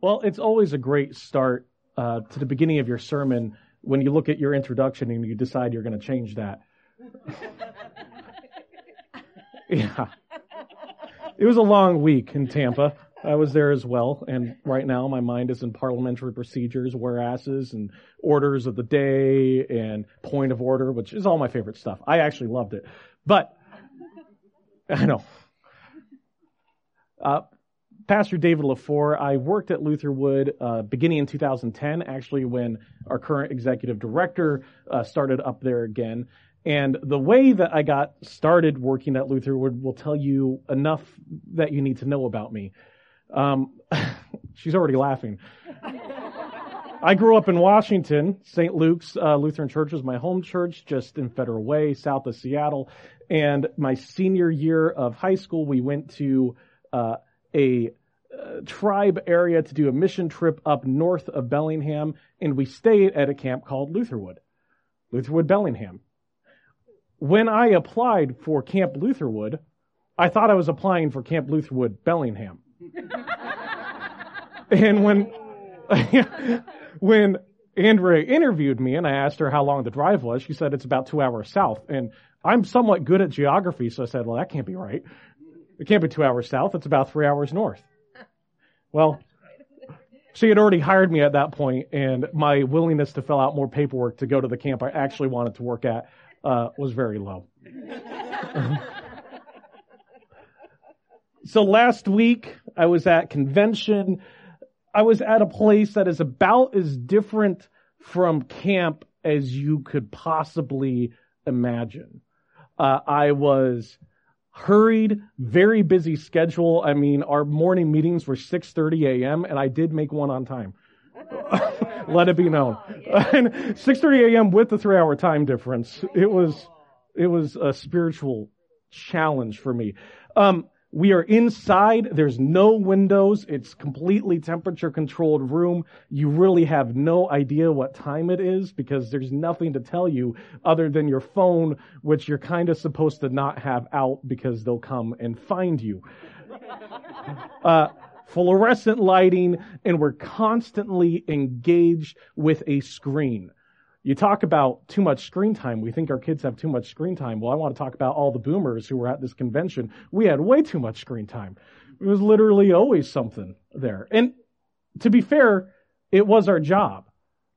Well, it's always a great start uh, to the beginning of your sermon when you look at your introduction and you decide you're going to change that. yeah. It was a long week in Tampa. I was there as well, and right now my mind is in parliamentary procedures, whereases, and orders of the day, and point of order, which is all my favorite stuff. I actually loved it. But, I know. Uh, Pastor David LaFour, I worked at Lutherwood uh, beginning in 2010, actually when our current executive director uh, started up there again. And the way that I got started working at Lutherwood will tell you enough that you need to know about me. Um, she's already laughing. I grew up in Washington. St. Luke's uh, Lutheran Church was my home church, just in Federal Way, south of Seattle. And my senior year of high school, we went to uh, a uh, tribe area to do a mission trip up north of Bellingham, and we stayed at a camp called Lutherwood, Lutherwood Bellingham. When I applied for Camp Lutherwood, I thought I was applying for Camp Lutherwood Bellingham. and when when Andrea interviewed me and I asked her how long the drive was, she said it's about two hours south. And I'm somewhat good at geography, so I said, well, that can't be right. It can't be two hours south. It's about three hours north. Well, she had already hired me at that point, and my willingness to fill out more paperwork to go to the camp I actually wanted to work at uh, was very low. so last week, I was at convention. I was at a place that is about as different from camp as you could possibly imagine. Uh, I was hurried, very busy schedule. I mean, our morning meetings were 6:30 a.m. and I did make one on time. Let it be known. and 6:30 a.m. with the three-hour time difference. It was it was a spiritual challenge for me. Um, we are inside. There's no windows. It's completely temperature controlled room. You really have no idea what time it is because there's nothing to tell you other than your phone, which you're kind of supposed to not have out because they'll come and find you. Uh, fluorescent lighting, and we're constantly engaged with a screen. You talk about too much screen time. We think our kids have too much screen time. Well, I want to talk about all the boomers who were at this convention. We had way too much screen time. It was literally always something there. And to be fair, it was our job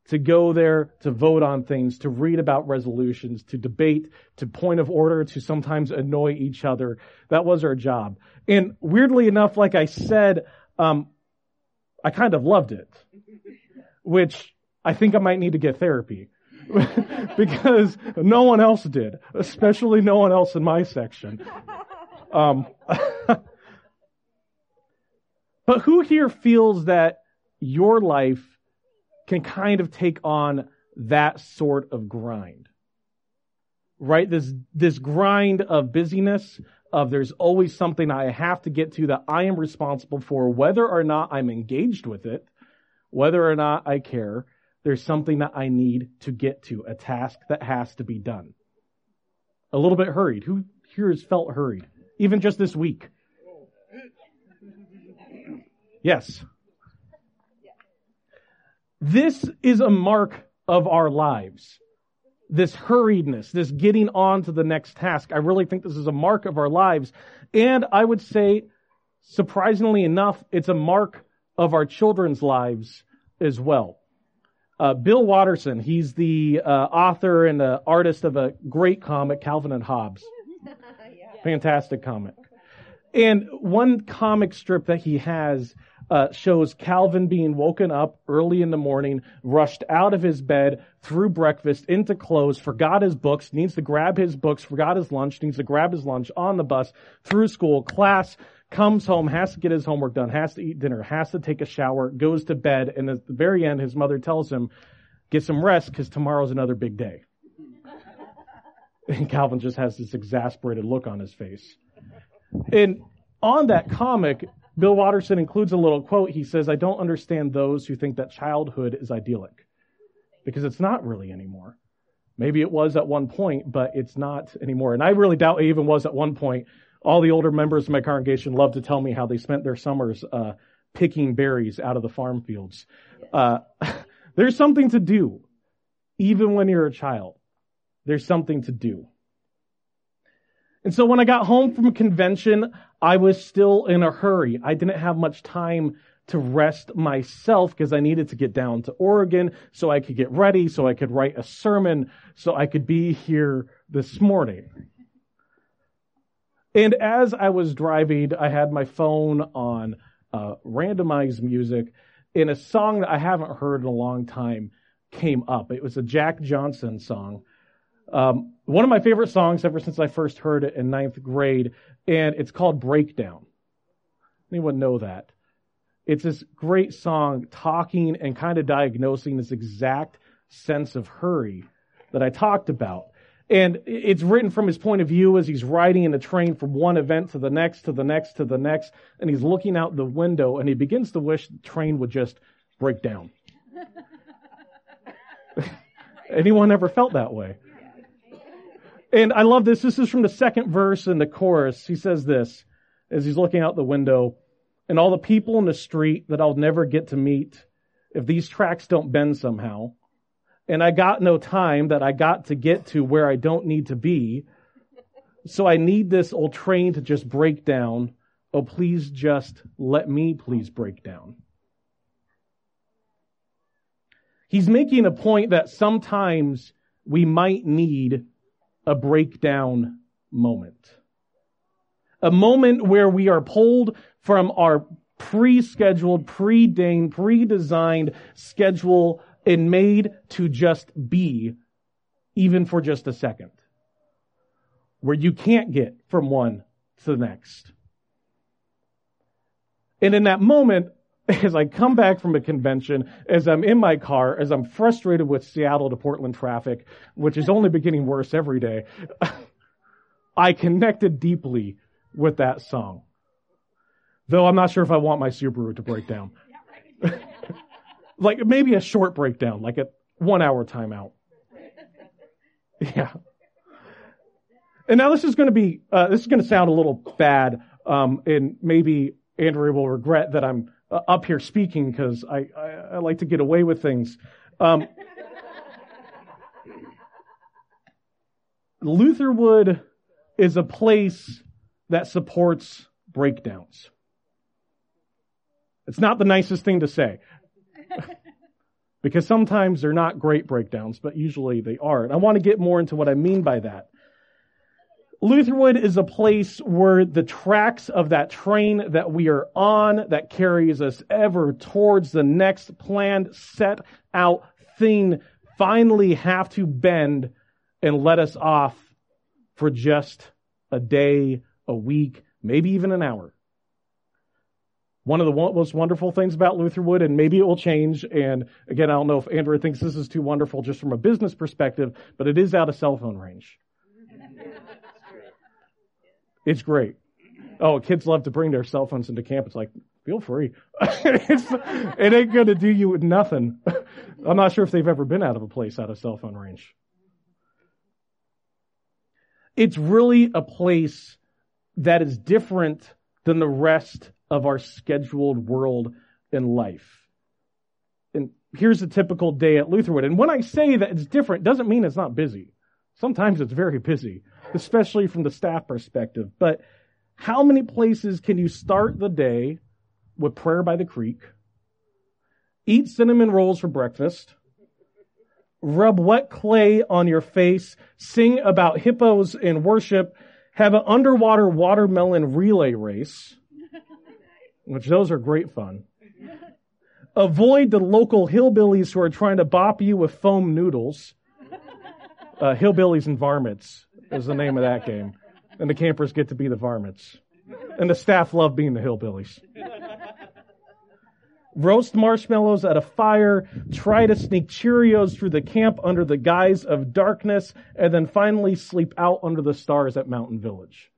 to go there, to vote on things, to read about resolutions, to debate, to point of order, to sometimes annoy each other. That was our job. And weirdly enough, like I said, um, I kind of loved it, which I think I might need to get therapy because no one else did, especially no one else in my section. Um, but who here feels that your life can kind of take on that sort of grind? Right? This, this grind of busyness, of there's always something I have to get to that I am responsible for, whether or not I'm engaged with it, whether or not I care there's something that I need to get to, a task that has to be done. A little bit hurried. Who here has felt hurried? Even just this week. Yes. This is a mark of our lives. This hurriedness, this getting on to the next task. I really think this is a mark of our lives. And I would say, surprisingly enough, it's a mark of our children's lives as well. Uh, Bill Watterson, he's the uh, author and the artist of a great comic, Calvin and Hobbes. yeah. Fantastic comic. And one comic strip that he has uh, shows Calvin being woken up early in the morning, rushed out of his bed, through breakfast, into clothes, forgot his books, needs to grab his books, forgot his lunch, needs to grab his lunch on the bus, through school, class, comes home, has to get his homework done, has to eat dinner, has to take a shower, goes to bed, and at the very end, his mother tells him, get some rest because tomorrow's another big day. And Calvin just has this exasperated look on his face. And on that comic, Bill Watterson includes a little quote. He says, I don't understand those who think that childhood is idyllic because it's not really anymore. Maybe it was at one point, but it's not anymore. And I really doubt it even was at one point all the older members of my congregation love to tell me how they spent their summers uh, picking berries out of the farm fields. Uh, there's something to do, even when you're a child. There's something to do. And so when I got home from convention, I was still in a hurry. I didn't have much time to rest myself because I needed to get down to Oregon so I could get ready, so I could write a sermon, so I could be here this morning. And as I was driving, I had my phone on uh, randomized music, and a song that I haven't heard in a long time came up. It was a Jack Johnson song. Um, one of my favorite songs ever since I first heard it in ninth grade, and it's called Breakdown. Anyone know that? It's this great song talking and kind of diagnosing this exact sense of hurry that I talked about. And it's written from his point of view as he's riding in a train from one event to the next, to the next, to the next, and he's looking out the window and he begins to wish the train would just break down. Anyone ever felt that way? And I love this. This is from the second verse in the chorus. He says this as he's looking out the window, and all the people in the street that I'll never get to meet if these tracks don't bend somehow and I got no time that I got to get to where I don't need to be. So I need this old train to just break down. Oh, please just let me please break down. He's making a point that sometimes we might need a breakdown moment. A moment where we are pulled from our pre-scheduled, pre-designed, pre-designed schedule and made to just be, even for just a second, where you can't get from one to the next. And in that moment, as I come back from a convention, as I'm in my car, as I'm frustrated with Seattle to Portland traffic, which is only getting worse every day, I connected deeply with that song. Though I'm not sure if I want my Subaru to break down. Like maybe a short breakdown, like a one hour timeout. Yeah. And now this is going to be, uh, this is going to sound a little bad, um, and maybe Andrea will regret that I'm uh, up here speaking because I, I, I, like to get away with things. Um, Lutherwood is a place that supports breakdowns. It's not the nicest thing to say because sometimes they're not great breakdowns, but usually they are. And I want to get more into what I mean by that. Lutherwood is a place where the tracks of that train that we are on that carries us ever towards the next planned, set out thing finally have to bend and let us off for just a day, a week, maybe even an hour. One of the most wonderful things about Lutherwood, and maybe it will change, and again, I don't know if Andrea thinks this is too wonderful just from a business perspective, but it is out of cell phone range. It's great. Oh, kids love to bring their cell phones into camp. It's like, feel free. it ain't going to do you nothing. I'm not sure if they've ever been out of a place out of cell phone range. It's really a place that is different than the rest of our scheduled world and life. And here's a typical day at Lutherwood. And when I say that it's different, doesn't mean it's not busy. Sometimes it's very busy, especially from the staff perspective. But how many places can you start the day with prayer by the creek, eat cinnamon rolls for breakfast, rub wet clay on your face, sing about hippos in worship, have an underwater watermelon relay race, which those are great fun. Avoid the local hillbillies who are trying to bop you with foam noodles. Uh, hillbillies and varmints is the name of that game. And the campers get to be the varmints. And the staff love being the hillbillies. Roast marshmallows at a fire, try to sneak Cheerios through the camp under the guise of darkness, and then finally sleep out under the stars at Mountain Village.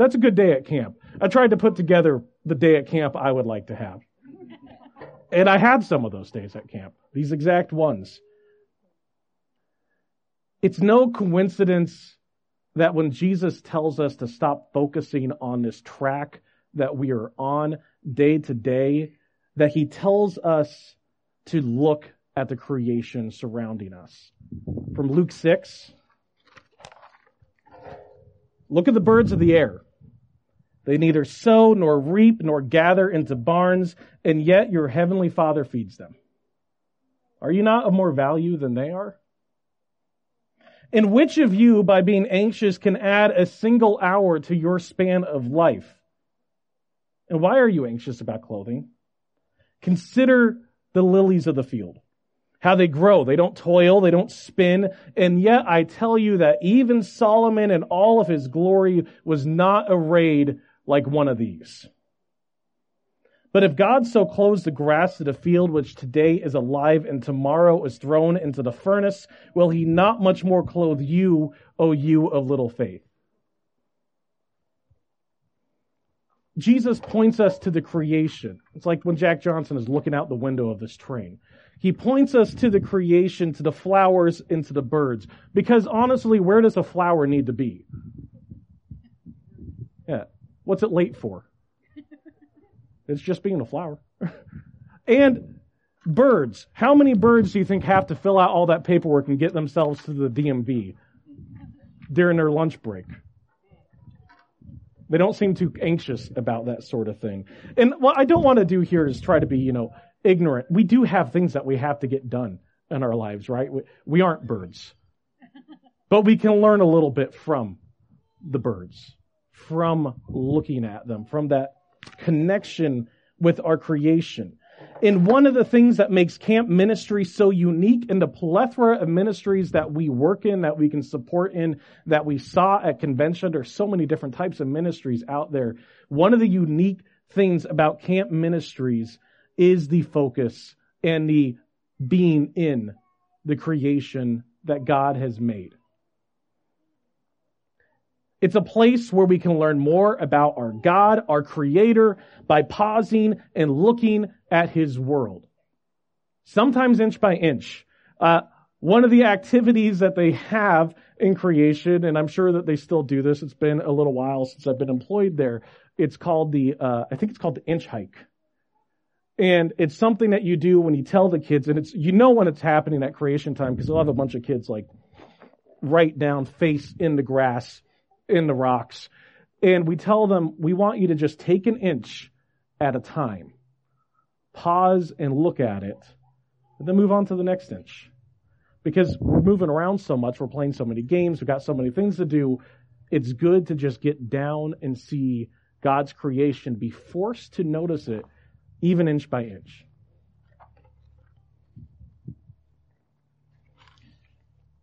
That's a good day at camp. I tried to put together the day at camp I would like to have. And I had some of those days at camp, these exact ones. It's no coincidence that when Jesus tells us to stop focusing on this track that we are on, day to day that he tells us to look at the creation surrounding us. From Luke 6, look at the birds of the air. They neither sow nor reap nor gather into barns, and yet your heavenly Father feeds them. Are you not of more value than they are? And which of you, by being anxious, can add a single hour to your span of life? And why are you anxious about clothing? Consider the lilies of the field, how they grow. They don't toil, they don't spin. And yet I tell you that even Solomon in all of his glory was not arrayed like one of these. But if God so clothes the grass of the field, which today is alive and tomorrow is thrown into the furnace, will he not much more clothe you, O you of little faith? Jesus points us to the creation. It's like when Jack Johnson is looking out the window of this train. He points us to the creation, to the flowers, and to the birds. Because honestly, where does a flower need to be? Yeah. What's it late for? It's just being a flower. and birds. How many birds do you think have to fill out all that paperwork and get themselves to the DMV during their lunch break? They don't seem too anxious about that sort of thing. And what I don't want to do here is try to be, you know, ignorant. We do have things that we have to get done in our lives, right? We, we aren't birds. But we can learn a little bit from the birds, from looking at them, from that connection with our creation. And one of the things that makes camp ministry so unique in the plethora of ministries that we work in, that we can support in, that we saw at convention, there's so many different types of ministries out there. One of the unique things about camp ministries is the focus and the being in the creation that God has made. It's a place where we can learn more about our God, our Creator, by pausing and looking at His world. Sometimes inch by inch. Uh, one of the activities that they have in creation, and I'm sure that they still do this, it's been a little while since I've been employed there. It's called the, uh, I think it's called the inch hike. And it's something that you do when you tell the kids, and it's, you know when it's happening at creation time, because they'll have a bunch of kids like right down face in the grass in the rocks. And we tell them, we want you to just take an inch at a time. Pause and look at it, and then move on to the next inch. Because we're moving around so much, we're playing so many games, we've got so many things to do. It's good to just get down and see God's creation, be forced to notice it even inch by inch.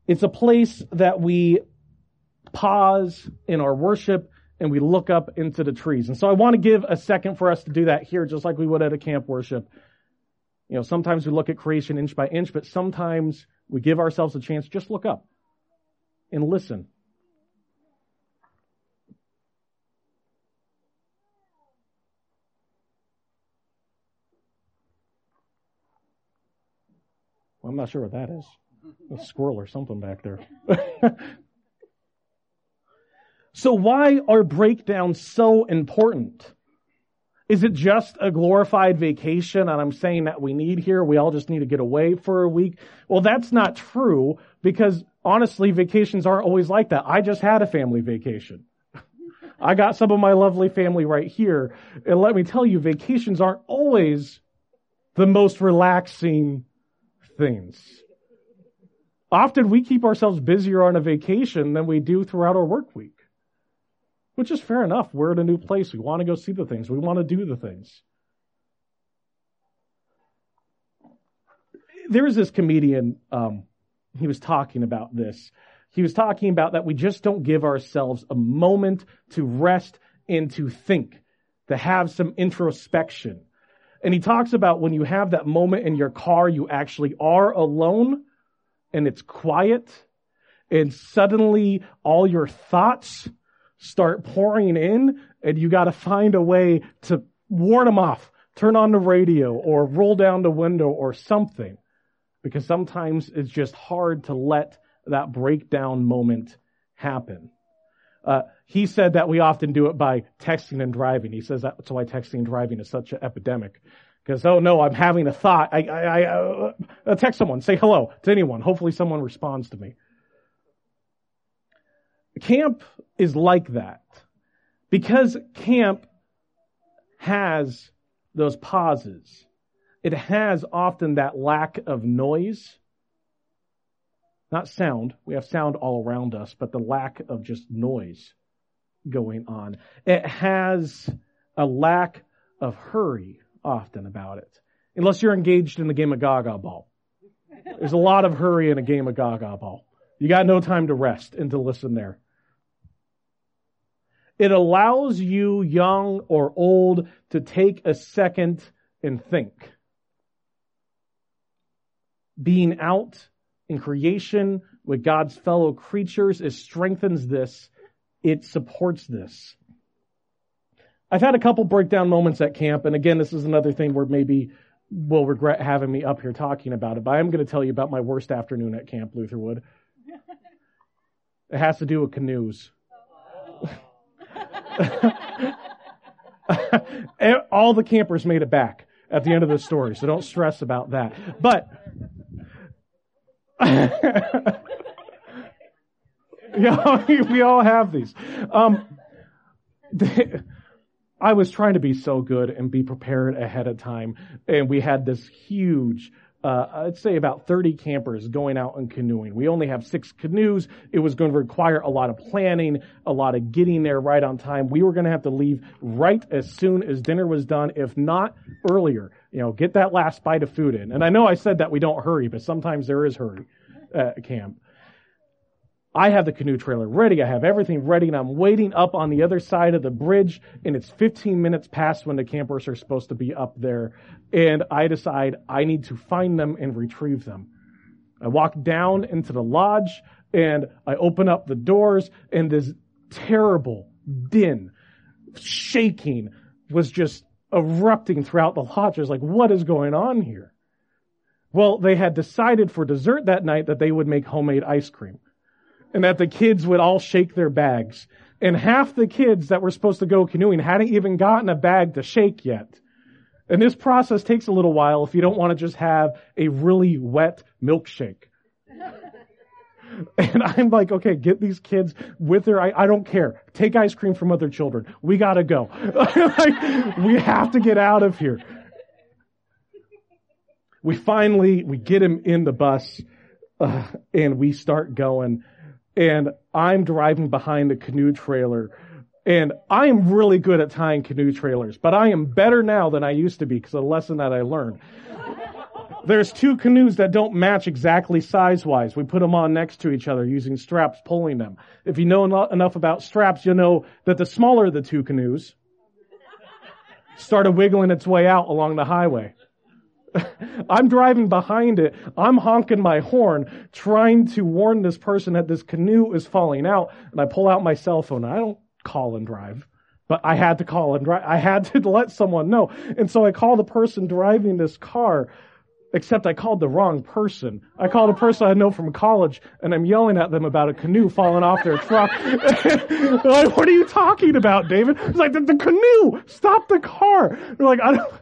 It's a place that we pause in our worship and we look up into the trees. And so I want to give a second for us to do that here, just like we would at a camp worship. You know, sometimes we look at creation inch by inch, but sometimes we give ourselves a chance just look up and listen. I'm not sure what that is. A squirrel or something back there. So why are breakdowns so important? Is it just a glorified vacation? And I'm saying that we need here. We all just need to get away for a week. Well, that's not true because honestly, vacations aren't always like that. I just had a family vacation. I got some of my lovely family right here. And let me tell you, vacations aren't always the most relaxing things. Often we keep ourselves busier on a vacation than we do throughout our work week. Which is fair enough. We're in a new place. We want to go see the things. We want to do the things. There was this comedian, um, he was talking about this. He was talking about that we just don't give ourselves a moment to rest and to think, to have some introspection. And he talks about when you have that moment in your car, you actually are alone and it's quiet and suddenly all your thoughts start pouring in and you got to find a way to warn them off. Turn on the radio or roll down the window or something. Because sometimes it's just hard to let that breakdown moment happen. Uh, he said that we often do it by texting and driving. He says that's why texting and driving is such an epidemic. Because, oh no, I'm having a thought. I, I, I uh, text someone, say hello to anyone. Hopefully someone responds to me. Camp is like that. Because camp has those pauses. It has often that lack of noise. Not sound. We have sound all around us, but the lack of just noise going on. It has a lack of hurry often about it. Unless you're engaged in the game of Gaga ball. There's a lot of hurry in a game of Gaga ball. You got no time to rest and to listen there. It allows you, young or old, to take a second and think. Being out in creation with God's fellow creatures, it strengthens this. It supports this. I've had a couple breakdown moments at camp, and again, this is another thing where maybe will regret having me up here talking about it, but I'm going to tell you about my worst afternoon at Camp Lutherwood. It has to do with canoes. All the campers made it back at the end of the story, so don't stress about that. But yeah, we all have these. Um, I was trying to be so good and be prepared ahead of time, and we had this huge uh, I'd say about 30 campers going out and canoeing. We only have six canoes. It was going to require a lot of planning, a lot of getting there right on time. We were going to have to leave right as soon as dinner was done, if not earlier. You know, get that last bite of food in. And I know I said that we don't hurry, but sometimes there is hurry at camp. I have the canoe trailer ready. I have everything ready and I'm waiting up on the other side of the bridge and it's 15 minutes past when the campers are supposed to be up there. And I decide I need to find them and retrieve them. I walk down into the lodge and I open up the doors and this terrible din, shaking was just erupting throughout the lodge. I was like, what is going on here? Well, they had decided for dessert that night that they would make homemade ice cream and that the kids would all shake their bags. And half the kids that were supposed to go canoeing hadn't even gotten a bag to shake yet. And this process takes a little while if you don't want to just have a really wet milkshake. And I'm like, okay, get these kids with their, I, I don't care. Take ice cream from other children. We gotta go. like, we have to get out of here. We finally, we get him in the bus, uh, and we start going and I'm driving behind the canoe trailer. And I am really good at tying canoe trailers, but I am better now than I used to be because of the lesson that I learned. There's two canoes that don't match exactly size wise. We put them on next to each other using straps pulling them. If you know enough about straps, you'll know that the smaller of the two canoes started wiggling its way out along the highway. I'm driving behind it. I'm honking my horn, trying to warn this person that this canoe is falling out. And I pull out my cell phone. I don't call and drive, but I had to call and drive. I had to let someone know. And so I call the person driving this car, except I called the wrong person. I called a person I know from college and I'm yelling at them about a canoe falling off their truck. like, what are you talking about, David? It's like, the, the canoe! Stop the car! They're like, I don't,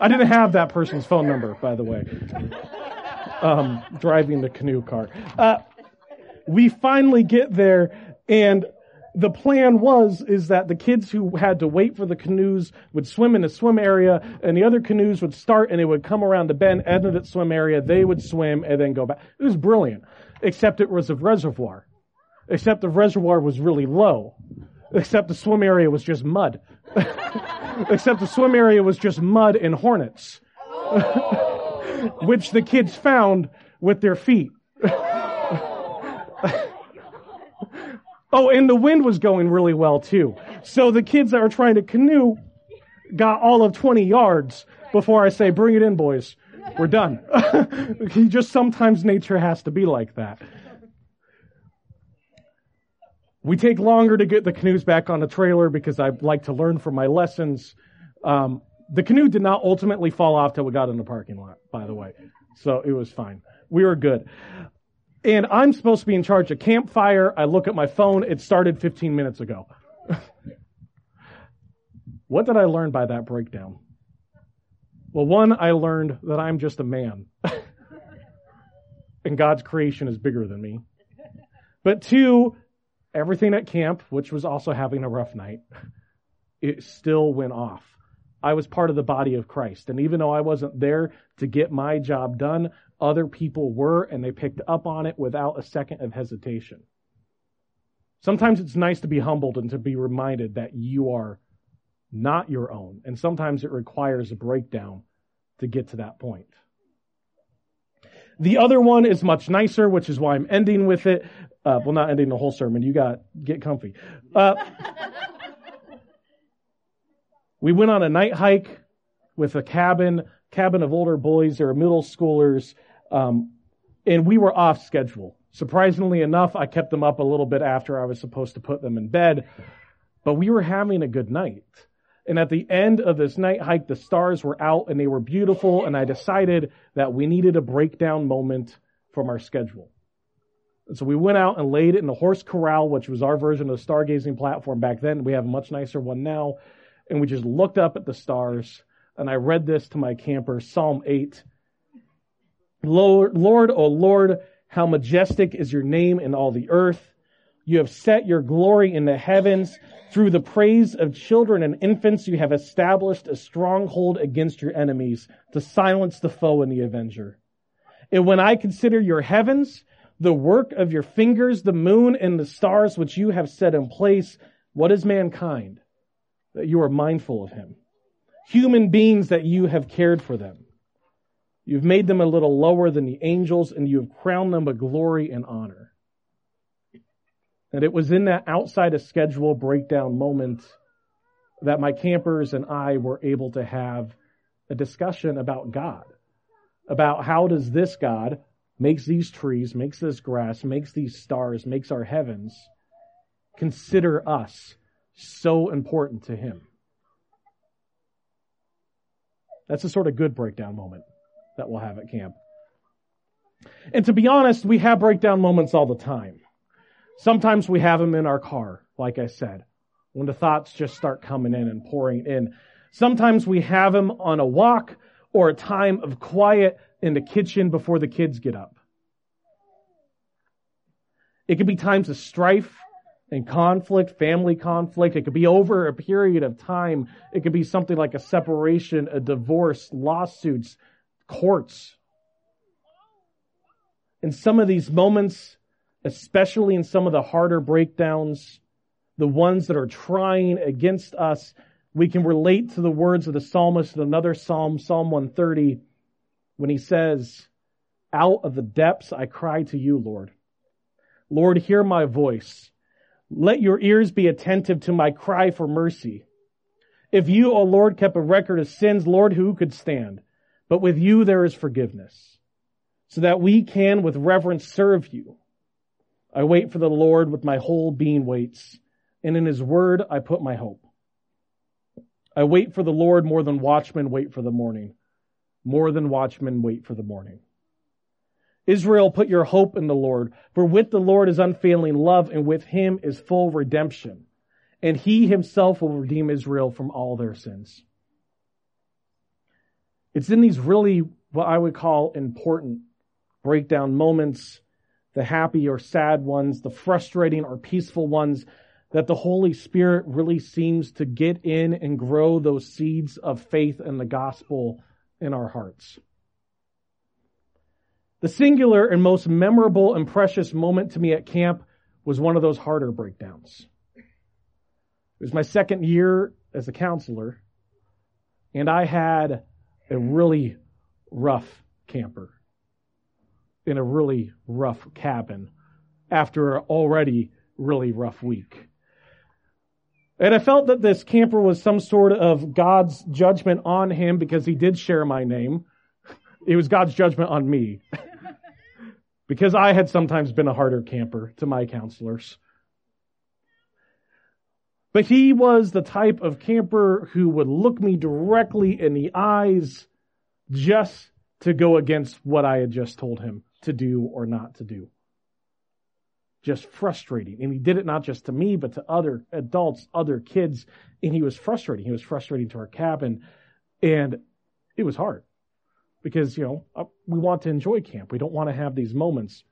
I didn't have that person's phone number, by the way. Um, driving the canoe car. Uh, we finally get there, and the plan was is that the kids who had to wait for the canoes would swim in the swim area, and the other canoes would start, and they would come around the bend, end of the swim area. They would swim and then go back. It was brilliant, except it was a reservoir. Except the reservoir was really low. Except the swim area was just mud. Except the swim area was just mud and hornets, which the kids found with their feet. oh, and the wind was going really well too. So the kids that were trying to canoe got all of 20 yards before I say, bring it in, boys. We're done. just sometimes nature has to be like that. We take longer to get the canoes back on the trailer because I like to learn from my lessons. Um, the canoe did not ultimately fall off till we got in the parking lot, by the way. So it was fine. We were good. And I'm supposed to be in charge of campfire. I look at my phone. It started 15 minutes ago. what did I learn by that breakdown? Well, one, I learned that I'm just a man. and God's creation is bigger than me. But two, everything at camp, which was also having a rough night, it still went off. I was part of the body of Christ. And even though I wasn't there to get my job done, other people were, and they picked up on it without a second of hesitation. Sometimes it's nice to be humbled and to be reminded that you are not your own. And sometimes it requires a breakdown to get to that point. The other one is much nicer, which is why I'm ending with it. Uh, well, not ending the whole sermon. You got get comfy. Uh, we went on a night hike with a cabin, cabin of older boys. They middle schoolers, um, and we were off schedule. Surprisingly enough, I kept them up a little bit after I was supposed to put them in bed, but we were having a good night. And at the end of this night hike, the stars were out and they were beautiful. And I decided that we needed a breakdown moment from our schedule. And so we went out and laid it in the horse corral, which was our version of the stargazing platform back then. We have a much nicer one now. And we just looked up at the stars. And I read this to my camper, Psalm 8. Lord, Lord, O Lord, how majestic is your name in all the earth. You have set your glory in the heavens. Through the praise of children and infants, you have established a stronghold against your enemies to silence the foe and the avenger. And when I consider your heavens, the work of your fingers, the moon and the stars which you have set in place, what is mankind that you are mindful of him? Human beings that you have cared for them. You've made them a little lower than the angels and you have crowned them with glory and honor. And it was in that outside of schedule breakdown moment that my campers and I were able to have a discussion about God. About how does this God makes these trees, makes this grass, makes these stars, makes our heavens consider us so important to him. That's a sort of good breakdown moment that we'll have at camp. And to be honest, we have breakdown moments all the time. Sometimes we have them in our car, like I said, when the thoughts just start coming in and pouring in. Sometimes we have them on a walk or a time of quiet in the kitchen before the kids get up. It could be times of strife and conflict, family conflict. It could be over a period of time. It could be something like a separation, a divorce, lawsuits, courts. In some of these moments, especially in some of the harder breakdowns, the ones that are trying against us, we can relate to the words of the psalmist in another psalm, Psalm 130, when he says, Out of the depths I cry to you, Lord. Lord, hear my voice. Let your ears be attentive to my cry for mercy. If you, O Lord, kept a record of sins, Lord, who could stand? But with you there is forgiveness, so that we can with reverence serve you. I wait for the Lord with my whole being waits, and in his word I put my hope. I wait for the Lord more than watchmen wait for the morning. More than watchmen wait for the morning. Israel, put your hope in the Lord, for with the Lord is unfailing love, and with him is full redemption. And he himself will redeem Israel from all their sins. It's in these really, what I would call important breakdown moments the happy or sad ones, the frustrating or peaceful ones, that the Holy Spirit really seems to get in and grow those seeds of faith and the gospel in our hearts. The singular and most memorable and precious moment to me at camp was one of those harder breakdowns. It was my second year as a counselor, and I had a really rough camper in a really rough cabin after an already really rough week. And I felt that this camper was some sort of God's judgment on him because he did share my name. It was God's judgment on me. because I had sometimes been a harder camper to my counselors. But he was the type of camper who would look me directly in the eyes just to go against what I had just told him to do or not to do. just frustrating. And he did it not just to me, but to other adults, other kids. And he was frustrating. He was frustrating to our cabin. And it was hard because, you know, uh, we want to enjoy camp. We don't want to have these moments.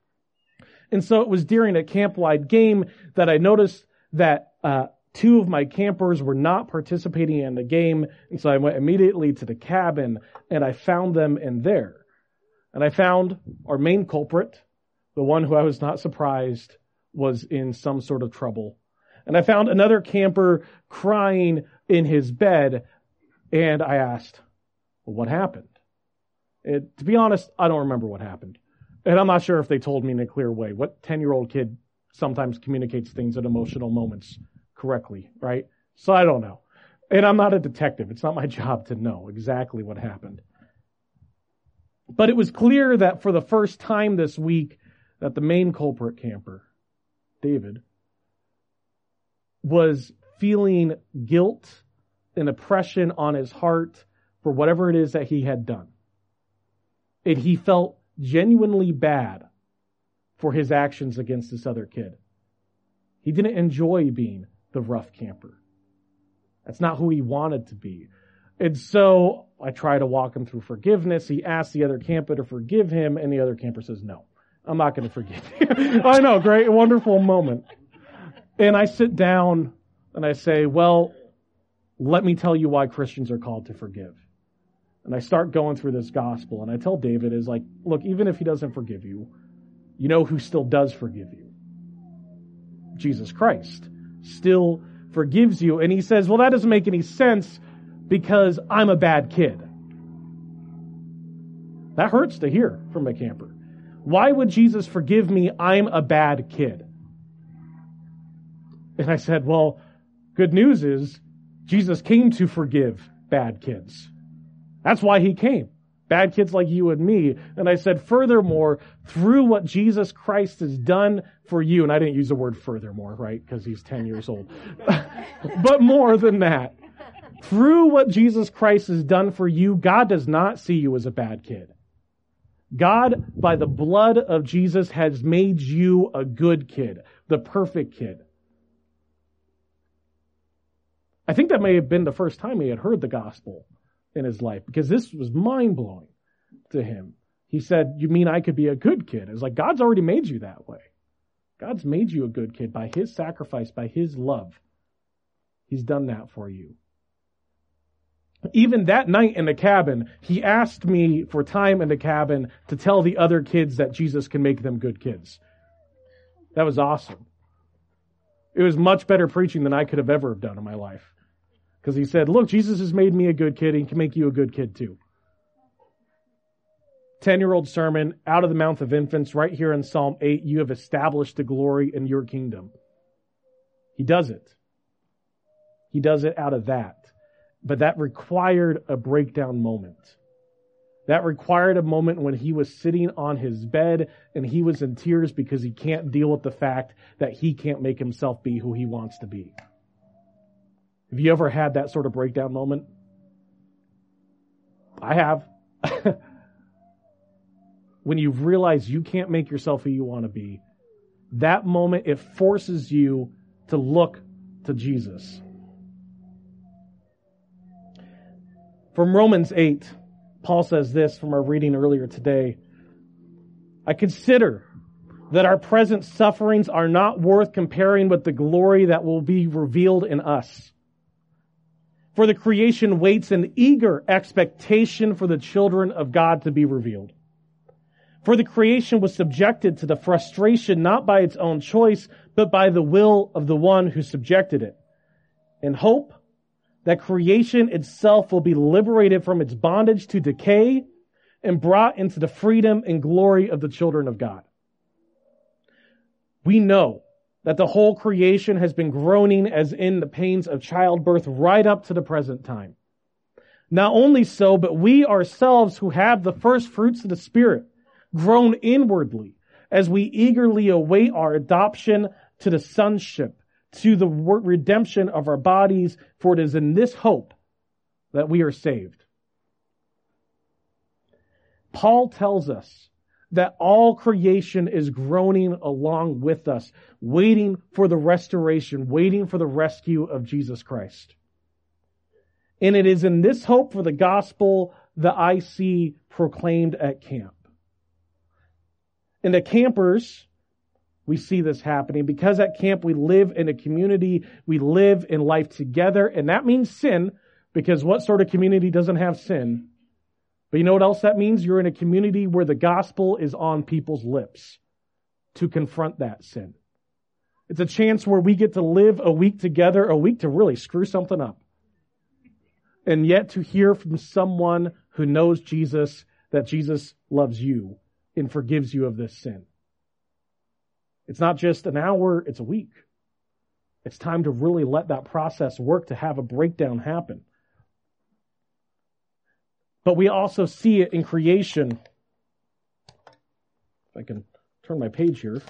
And so it was during a camp wide game that I noticed that, uh, two of my campers were not participating in the game. And so I went immediately to the cabin and I found them in there. And I found our main culprit, the one who I was not surprised was in some sort of trouble. And I found another camper crying in his bed and I asked, well, what happened? It, to be honest, I don't remember what happened. And I'm not sure if they told me in a clear way. What 10 year old kid sometimes communicates things at emotional moments correctly, right? So I don't know. And I'm not a detective. It's not my job to know exactly what happened. But it was clear that for the first time this week, that the main culprit camper, David, was feeling guilt and oppression on his heart for whatever it is that he had done. And he felt genuinely bad for his actions against this other kid. He didn't enjoy being the rough camper. That's not who he wanted to be. And so I try to walk him through forgiveness. He asks the other camper to forgive him, and the other camper says, No, I'm not going to forgive you. I know, great, wonderful moment. And I sit down and I say, Well, let me tell you why Christians are called to forgive. And I start going through this gospel, and I tell David, is like, look, even if he doesn't forgive you, you know who still does forgive you? Jesus Christ still forgives you. And he says, well, that doesn't make any sense because I'm a bad kid. That hurts to hear from a camper. Why would Jesus forgive me? I'm a bad kid. And I said, well, good news is Jesus came to forgive bad kids. That's why he came. Bad kids like you and me. And I said, furthermore, through what Jesus Christ has done for you, and I didn't use the word furthermore, right? Because he's 10 years old. but more than that, through what Jesus Christ has done for you, God does not see you as a bad kid. God, by the blood of Jesus, has made you a good kid, the perfect kid. I think that may have been the first time he had heard the gospel in his life because this was mind blowing to him. He said, You mean I could be a good kid? It was like, God's already made you that way. God's made you a good kid by his sacrifice, by his love. He's done that for you. Even that night in the cabin, he asked me for time in the cabin to tell the other kids that Jesus can make them good kids. That was awesome. It was much better preaching than I could have ever done in my life. Because he said, look, Jesus has made me a good kid. He can make you a good kid too. 10 year old sermon out of the mouth of infants right here in Psalm 8. You have established the glory in your kingdom. He does it. He does it out of that. But that required a breakdown moment. That required a moment when he was sitting on his bed and he was in tears because he can't deal with the fact that he can't make himself be who he wants to be. Have you ever had that sort of breakdown moment? I have. when you realize you can't make yourself who you want to be, that moment, it forces you to look to Jesus. From Romans 8, Paul says this from our reading earlier today. I consider that our present sufferings are not worth comparing with the glory that will be revealed in us. For the creation waits in eager expectation for the children of God to be revealed. For the creation was subjected to the frustration not by its own choice, but by the will of the one who subjected it. In hope that creation itself will be liberated from its bondage to decay and brought into the freedom and glory of the children of God. We know that the whole creation has been groaning as in the pains of childbirth right up to the present time. Not only so, but we ourselves who have the first fruits of the Spirit groan inwardly as we eagerly await our adoption to the sonship, to the redemption of our bodies, for it is in this hope that we are saved. Paul tells us that all creation is groaning along with us, waiting for the restoration, waiting for the rescue of Jesus Christ. And it is in this hope for the gospel that I see proclaimed at camp. And the campers, we see this happening because at camp we live in a community, we live in life together, and that means sin, because what sort of community doesn't have sin? But you know what else that means? You're in a community where the gospel is on people's lips to confront that sin. It's a chance where we get to live a week together, a week to really screw something up. And yet to hear from someone who knows Jesus that Jesus loves you and forgives you of this sin. It's not just an hour, it's a week. It's time to really let that process work to have a breakdown happen. But we also see it in creation. If I can turn my page here.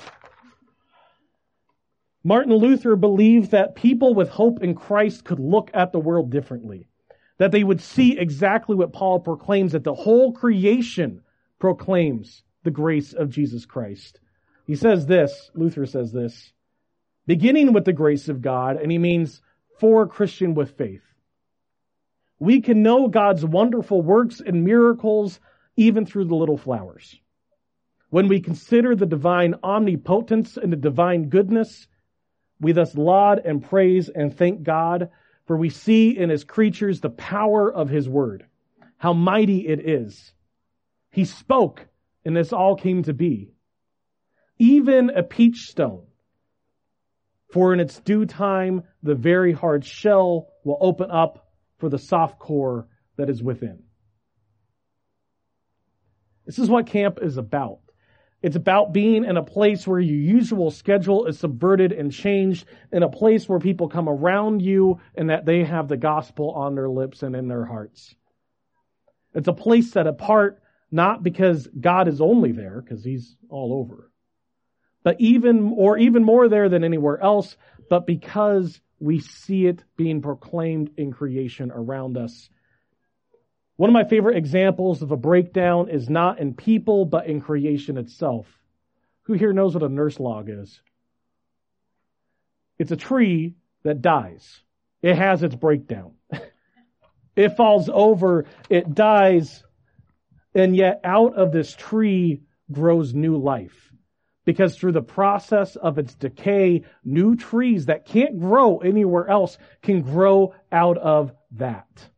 Martin Luther believed that people with hope in Christ could look at the world differently. That they would see exactly what Paul proclaims, that the whole creation proclaims the grace of Jesus Christ. He says this, Luther says this, beginning with the grace of God, and he means for a Christian with faith. We can know God's wonderful works and miracles even through the little flowers. When we consider the divine omnipotence and the divine goodness, we thus laud and praise and thank God, for we see in his creatures the power of his word, how mighty it is. He spoke, and this all came to be. Even a peach stone, for in its due time the very hard shell will open up for the soft core that is within. This is what camp is about. It's about being in a place where your usual schedule is subverted and changed, in a place where people come around you and that they have the gospel on their lips and in their hearts. It's a place set apart not because God is only there, because he's all over, but even, or even more there than anywhere else, but because we see it being proclaimed in creation around us. One of my favorite examples of a breakdown is not in people, but in creation itself. Who here knows what a nurse log is? It's a tree that dies. It has its breakdown. it falls over, it dies, and yet out of this tree grows new life because through the process of its decay, new trees that can't grow anywhere else can grow out of that.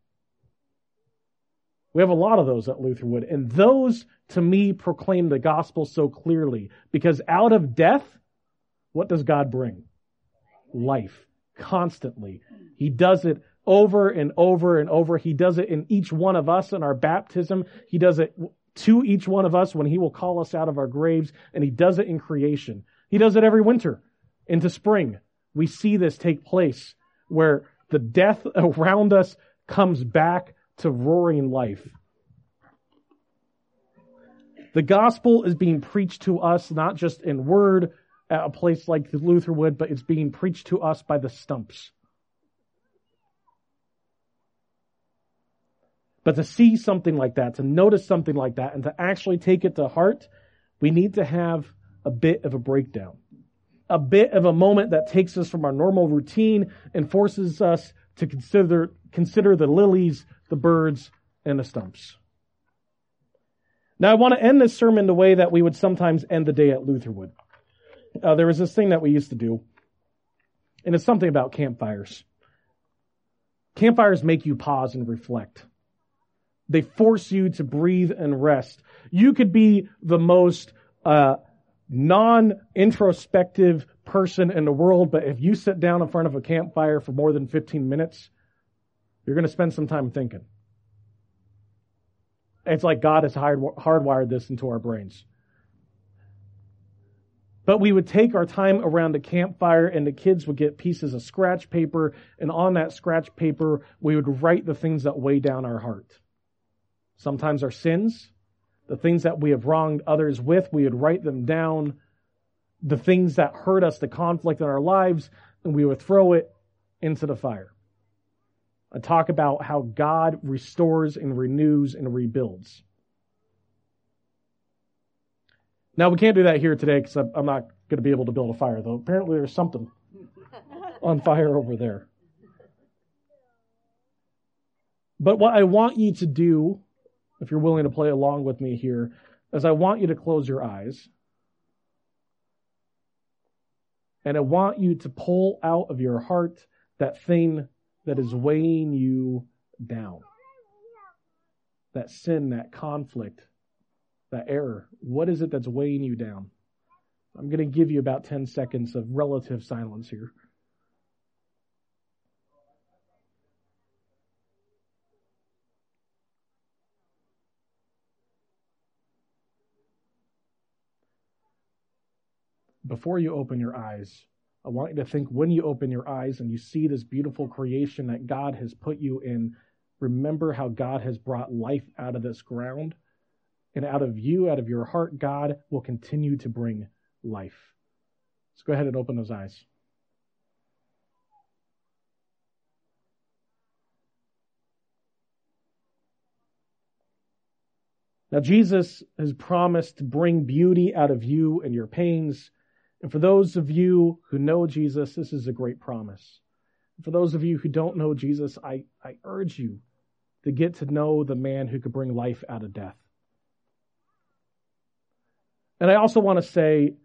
We have a lot of those at Lutherwood, and those to me proclaim the gospel so clearly because out of death, what does God bring? Life. Constantly. He does it over and over and over. He does it in each one of us in our baptism. He does it to each one of us when he will call us out of our graves, and he does it in creation. He does it every winter into spring. We see this take place where the death around us comes back to roaring life. The gospel is being preached to us not just in word at a place like Luther Lutherwood, but it's being preached to us by the stumps. But to see something like that, to notice something like that, and to actually take it to heart, we need to have a bit of a breakdown. A bit of a moment that takes us from our normal routine and forces us to consider, consider the lilies, the birds, and the stumps. Now I want to end this sermon the way that we would sometimes end the day at Lutherwood. Uh, there was this thing that we used to do, and it's something about campfires. Campfires make you pause and reflect. They force you to breathe and rest. You could be the most uh, non-introspective person in the world, but if you sit down in front of a campfire for more than 15 minutes, you're going to spend some time thinking. It's like God has hardwired this into our brains. But we would take our time around the campfire and the kids would get pieces of scratch paper and on that scratch paper we would write the things that weigh down our heart. Sometimes our sins, the things that we have wronged others with, we would write them down. The things that hurt us, the conflict in our lives, and we would throw it into the fire. I talk about how God restores and renews and rebuilds. Now we can't do that here today because I'm not going to be able to build a fire, though. Apparently there's something on fire over there. But what I want you to do, if you're willing to play along with me here, is I want you to close your eyes. And I want you to pull out of your heart that thing that is weighing you down. That sin, that conflict, that error. What is it that's weighing you down? I'm going to give you about 10 seconds of relative silence here. Before you open your eyes, I want you to think when you open your eyes and you see this beautiful creation that God has put you in, remember how God has brought life out of this ground. And out of you, out of your heart, God will continue to bring life. Let's go ahead and open those eyes. Now, Jesus has promised to bring beauty out of you and your pains. And for those of you who know Jesus, this is a great promise. For those of you who don't know Jesus, I, I urge you to get to know the man who could bring life out of death. And I also want to say,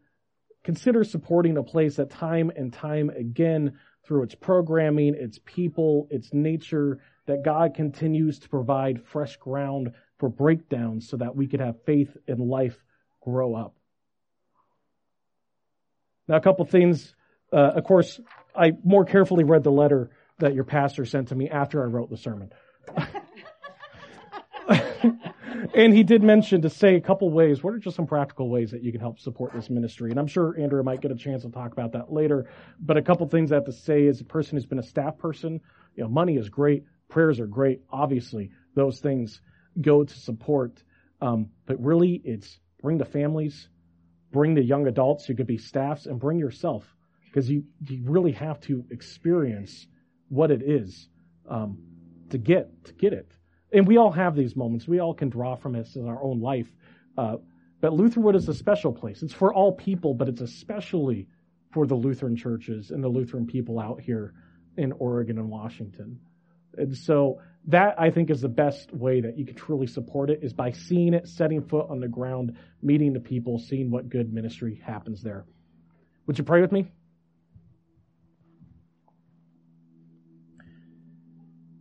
consider supporting a place that time and time again, through its programming, its people, its nature, that God continues to provide fresh ground for breakdowns so that we could have faith in life grow up. Now, a couple things. Uh, of course, I more carefully read the letter that your pastor sent to me after I wrote the sermon. and he did mention to say a couple ways. What are just some practical ways that you can help support this ministry? And I'm sure Andrew might get a chance to talk about that later. But a couple things I have to say as a person who's been a staff person, you know, money is great, prayers are great. Obviously, those things go to support. Um, but really, it's bring the families, bring the young adults who could be staffs, and bring yourself because you you really have to experience what it is um, to get to get it and we all have these moments. We all can draw from this in our own life. Uh, but Lutherwood is a special place. It's for all people, but it's especially for the Lutheran churches and the Lutheran people out here in Oregon and Washington. And so that I think is the best way that you can truly support it is by seeing it, setting foot on the ground, meeting the people, seeing what good ministry happens there. Would you pray with me?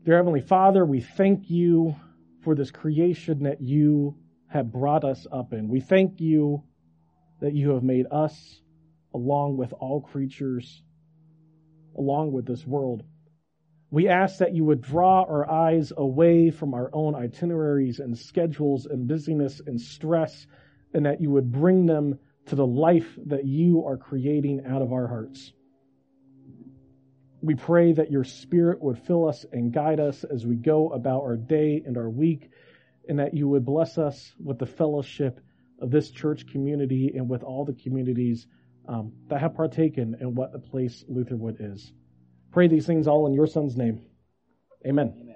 Dear Heavenly Father, we thank you for this creation that you have brought us up in. We thank you that you have made us, along with all creatures, along with this world. We ask that you would draw our eyes away from our own itineraries and schedules and busyness and stress, and that you would bring them to the life that you are creating out of our hearts. We pray that your spirit would fill us and guide us as we go about our day and our week, and that you would bless us with the fellowship of this church community and with all the communities um, that have partaken in what the place Lutherwood is. Pray these things all in your son's name. Amen. Amen.